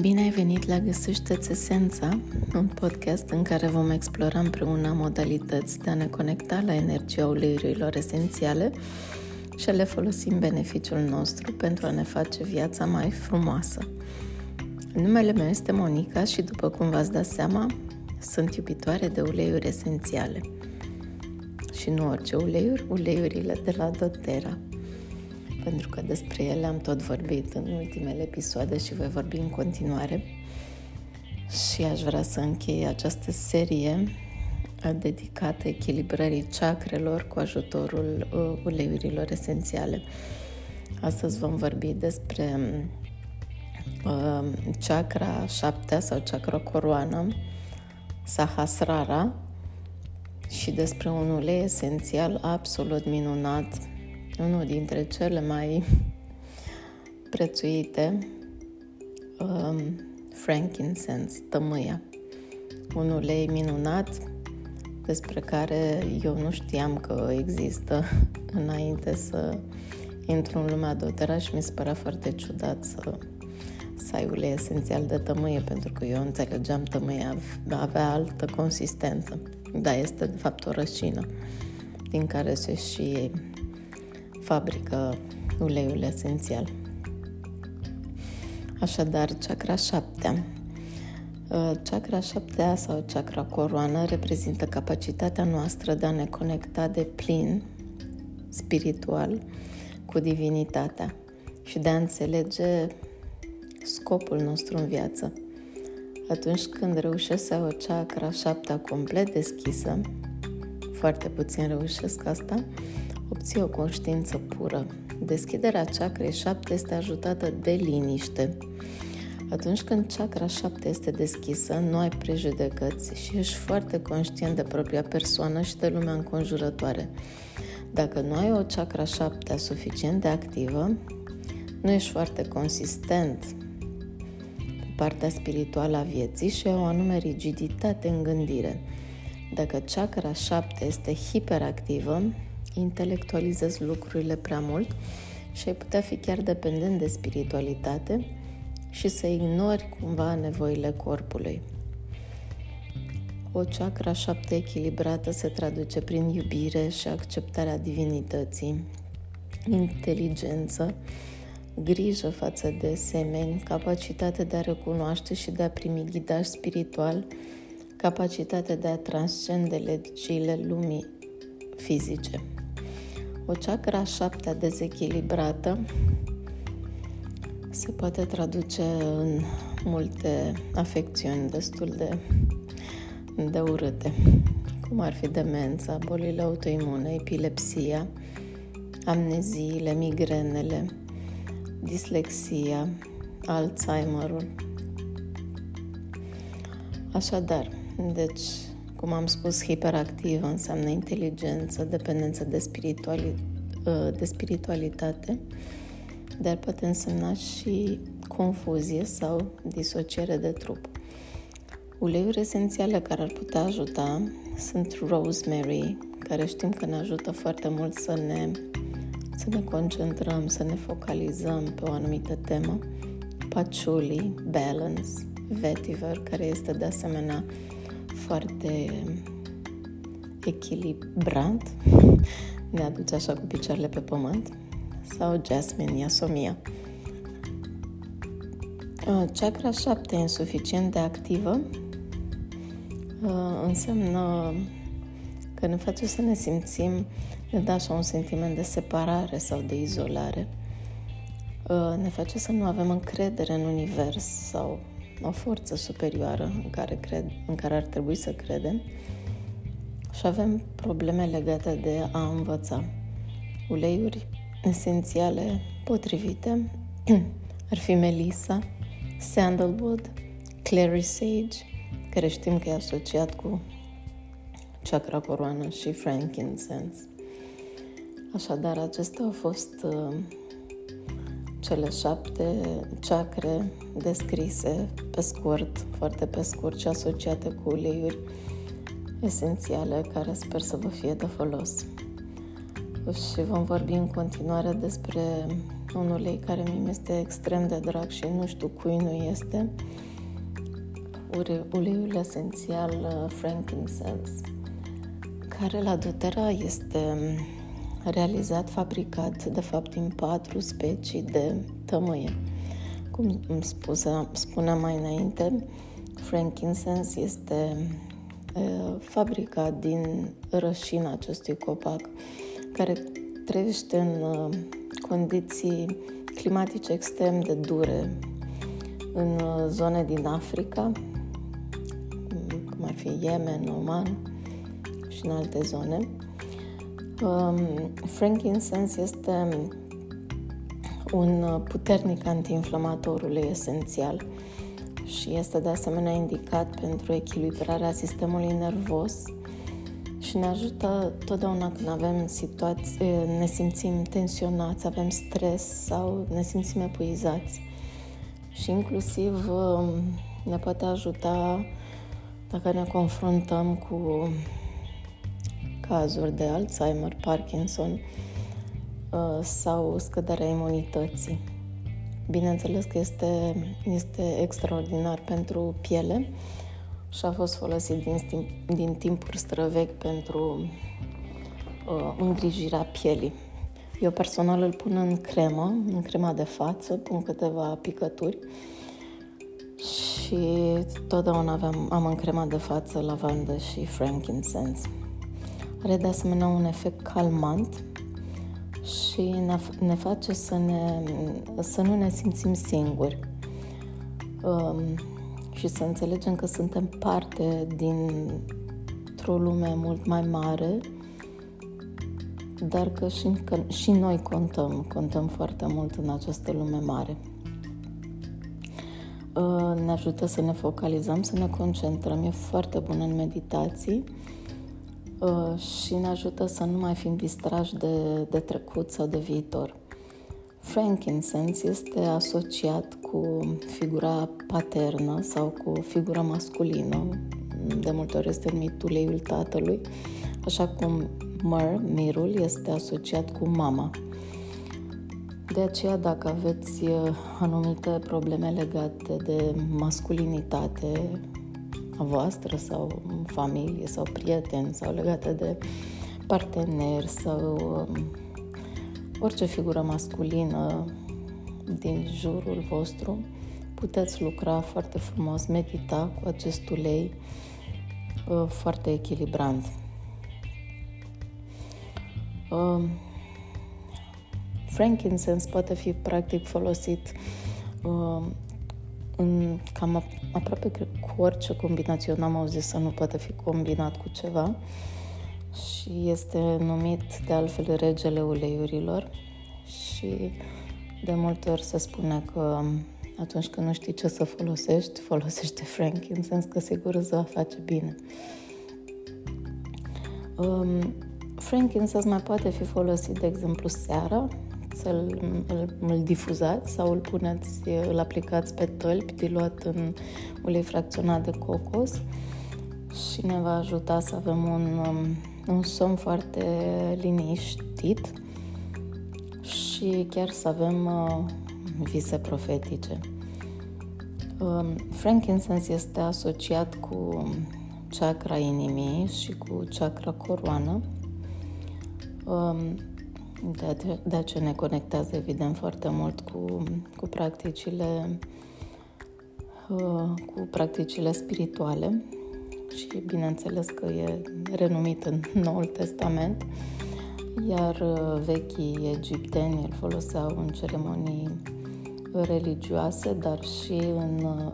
Bine ai venit la Găsește-ți Esența, un podcast în care vom explora împreună modalități de a ne conecta la energia uleiurilor esențiale și a le folosi în beneficiul nostru pentru a ne face viața mai frumoasă. Numele meu este Monica și, după cum v-ați dat seama, sunt iubitoare de uleiuri esențiale. Și nu orice uleiuri, uleiurile de la doTERRA pentru că despre ele am tot vorbit în ultimele episoade și voi vorbi în continuare. Și aș vrea să închei această serie dedicată echilibrării chakrelor cu ajutorul uh, uleiurilor esențiale. Astăzi vom vorbi despre uh, chakra șaptea sau chakra coroană, Sahasrara, și despre un ulei esențial absolut minunat unul dintre cele mai prețuite, um, frankincense, tămâia. Un ulei minunat despre care eu nu știam că există înainte să intru în lumea dotera și mi se părea foarte ciudat să, să ai ulei esențial de tămâie, pentru că eu înțelegeam tămâia avea altă consistență. Da, este de fapt o rășină din care se și fabrică uleiul esențial. Așadar, chakra 7. Uh, chakra 7 sau chakra coroană reprezintă capacitatea noastră de a ne conecta de plin, spiritual, cu divinitatea și de a înțelege scopul nostru în viață. Atunci când reușesc să ai o chakra 7 complet deschisă, foarte puțin reușesc asta, obții o conștiință pură. Deschiderea chakrei 7 este ajutată de liniște. Atunci când chakra 7 este deschisă, nu ai prejudecăți și ești foarte conștient de propria persoană și de lumea înconjurătoare. Dacă nu ai o chakra 7 suficient de activă, nu ești foarte consistent pe partea spirituală a vieții și ai o anume rigiditate în gândire. Dacă chakra 7 este hiperactivă, intelectualizezi lucrurile prea mult și ai putea fi chiar dependent de spiritualitate și să ignori cumva nevoile corpului. O chakra șapte echilibrată se traduce prin iubire și acceptarea divinității, inteligență, grijă față de semeni, capacitate de a recunoaște și de a primi ghidaj spiritual, capacitate de a transcende legile lumii fizice. O chakra șaptea dezechilibrată se poate traduce în multe afecțiuni destul de, de urâte, cum ar fi demența, bolile autoimune, epilepsia, amneziile, migrenele, dislexia, Alzheimerul. Așadar, deci cum am spus, hiperactivă înseamnă inteligență, dependență de, spirituali, ă, de spiritualitate, dar poate însemna și confuzie sau disociere de trup. Uleiuri esențiale care ar putea ajuta sunt rosemary, care știm că ne ajută foarte mult să ne, să ne concentrăm, să ne focalizăm pe o anumită temă, patchouli, balance, vetiver, care este de asemenea foarte echilibrant, ne aduce așa cu picioarele pe pământ, sau Jasmine Yasomia. Uh, chakra 7 insuficient de activă uh, înseamnă că ne face să ne simțim, ne dă așa un sentiment de separare sau de izolare. Uh, ne face să nu avem încredere în univers sau o forță superioară în care, cred, în care ar trebui să credem și avem probleme legate de a învăța. Uleiuri esențiale potrivite ar fi melisa, sandalwood, clary sage, care știm că e asociat cu chakra coroană și frankincense. Așadar, acestea au fost uh, cele șapte chakre descrise pe scurt, foarte pe scurt și asociate cu uleiuri esențiale care sper să vă fie de folos. Și vom vorbi în continuare despre un ulei care mi este extrem de drag și nu știu cui nu este, uleiul esențial uh, frankincense, care la doTERRA este realizat, fabricat, de fapt, din patru specii de tămâie. Cum spuse, spuneam mai înainte, frankincense este uh, fabricat din rășina acestui copac, care trăiește în uh, condiții climatice extrem de dure în uh, zone din Africa, cum ar fi Yemen, Oman și în alte zone. Um, frankincense este un puternic antiinflamator ulei esențial și este de asemenea indicat pentru echilibrarea sistemului nervos și ne ajută totdeauna când avem situații, ne simțim tensionați, avem stres sau ne simțim epuizați. Și inclusiv um, ne poate ajuta dacă ne confruntăm cu cazuri de Alzheimer, Parkinson uh, sau scăderea imunității. Bineînțeles că este, este extraordinar pentru piele și a fost folosit din, din timpuri străvechi pentru uh, îngrijirea pielii. Eu personal îl pun în cremă, în crema de față, pun câteva picături și totdeauna aveam, am în crema de față lavandă și frankincense. Are de asemenea un efect calmant și ne, ne face să, ne, să nu ne simțim singuri. Um, și să înțelegem că suntem parte dintr-o lume mult mai mare, dar că și, că și noi contăm, contăm foarte mult în această lume mare. Uh, ne ajută să ne focalizăm, să ne concentrăm, e foarte bun în meditații. Uh, și ne ajută să nu mai fim distrași de, de trecut sau de viitor. Frankincense este asociat cu figura paternă sau cu figura masculină, de multe ori este numit uleiul tatălui, așa cum myrrh, mirul, este asociat cu mama. De aceea, dacă aveți uh, anumite probleme legate de masculinitate, a voastră sau în familie sau prieteni sau legate de parteneri sau um, orice figură masculină din jurul vostru, puteți lucra foarte frumos, medita cu acest ulei uh, foarte echilibrant. Uh, frankincense poate fi practic folosit uh, în cam aproape cu orice combinație. n-am auzit să nu poate fi combinat cu ceva și este numit de altfel regele uleiurilor și de multe ori se spune că atunci când nu știi ce să folosești, folosește frankincense, că sigur îți va face bine. Um, frankincense mai poate fi folosit, de exemplu, seara, să-l îl, îl difuzați sau îl puneți, îl aplicați pe tălpi diluat în ulei fracționat de cocos și ne va ajuta să avem un, um, un somn foarte liniștit și chiar să avem uh, vise profetice. Um, frankincense este asociat cu chakra inimii și cu chakra coroană. Um, de, de aceea ne conectează, evident, foarte mult cu, cu practicile uh, cu practicile spirituale și bineînțeles că e renumit în Noul Testament, iar uh, vechii egipteni îl foloseau în ceremonii religioase, dar și în, uh,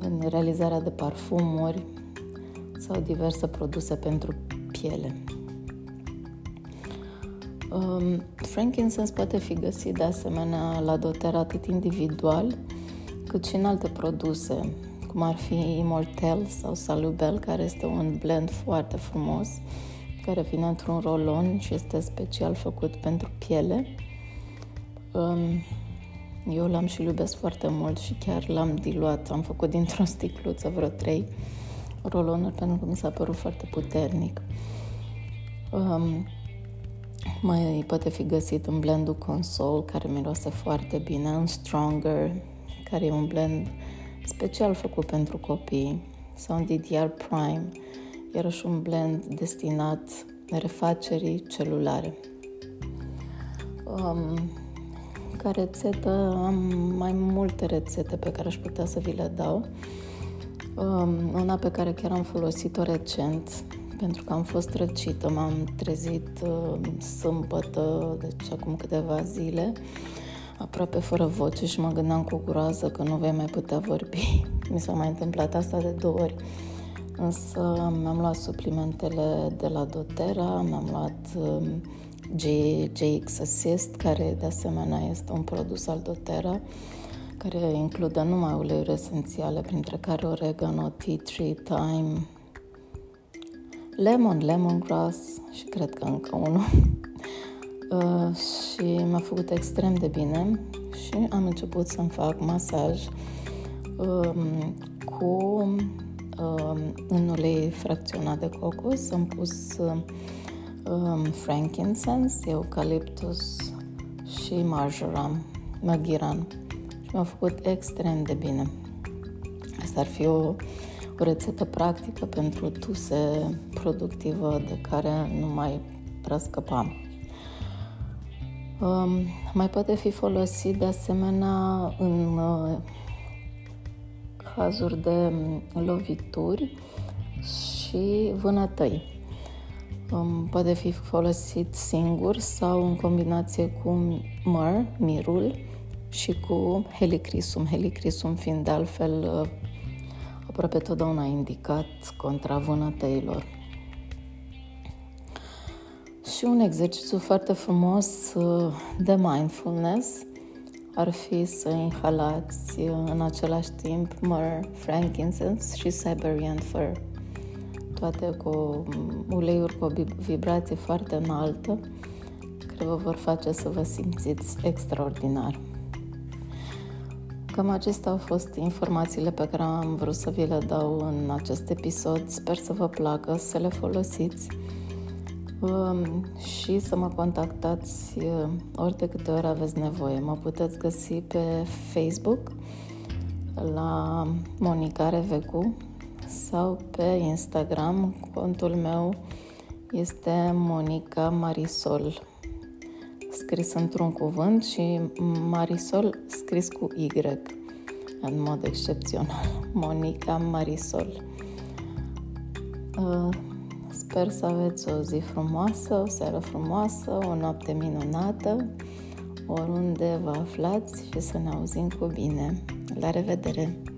în realizarea de parfumuri sau diverse produse pentru piele. Um, frankincense poate fi găsit de asemenea la doter atât individual cât și în alte produse, cum ar fi Immortel sau Salubel, care este un blend foarte frumos, care vine într-un rolon și este special făcut pentru piele. Um, eu l-am și iubesc foarte mult și chiar l-am diluat, am făcut dintr-o sticluță vreo trei rolonuri pentru că mi s-a părut foarte puternic. Um, mai poate fi găsit în blendul Console, care miroase foarte bine, în Stronger, care e un blend special făcut pentru copii, sau în DDR Prime, iarăși un blend destinat refacerii celulare. Um, ca rețetă am mai multe rețete pe care aș putea să vi le dau. Um, una pe care chiar am folosit-o recent, pentru că am fost răcită, m-am trezit uh, sâmbătă, deci acum câteva zile, aproape fără voce și mă gândeam cu groază că nu vei mai putea vorbi. Mi s-a mai întâmplat asta de două ori. Însă mi-am luat suplimentele de la doTERRA, mi-am luat uh, GX Assist, care de asemenea este un produs al doTERRA, care include numai uleiuri esențiale, printre care oregano, tea tree, thyme, lemon, lemongrass și cred că încă unul. Uh, și m-a făcut extrem de bine și am început să-mi fac masaj um, cu um, un ulei fracționat de cocos. Am pus um, frankincense, eucaliptus și marjoram, maghiran și mi-a făcut extrem de bine. Asta ar fi o, o rețetă practică pentru tuse productivă de care nu mai răscăpam. Um, mai poate fi folosit de asemenea în uh, cazuri de lovituri și vânătăi. Um, poate fi folosit singur sau în combinație cu măr, mirul și cu helicrisum. Helicrisum fiind de altfel uh, aproape totdeauna indicat contra vânătăilor. Și un exercițiu foarte frumos uh, de mindfulness ar fi să inhalați uh, în același timp myrrh, frankincense și Siberian fir. Toate cu uleiuri cu o vibrație foarte înaltă, care vă vor face să vă simțiți extraordinar. Cam acestea au fost informațiile pe care am vrut să vi le dau în acest episod. Sper să vă placă, să le folosiți um, și să mă contactați uh, ori de câte ori aveți nevoie. Mă puteți găsi pe Facebook la Monica Revecu sau pe Instagram. Contul meu este Monica Marisol scris într-un cuvânt și Marisol scris cu Y, în mod excepțional. Monica Marisol. Uh, sper să aveți o zi frumoasă, o seară frumoasă, o noapte minunată, oriunde vă aflați și să ne auzim cu bine. La revedere!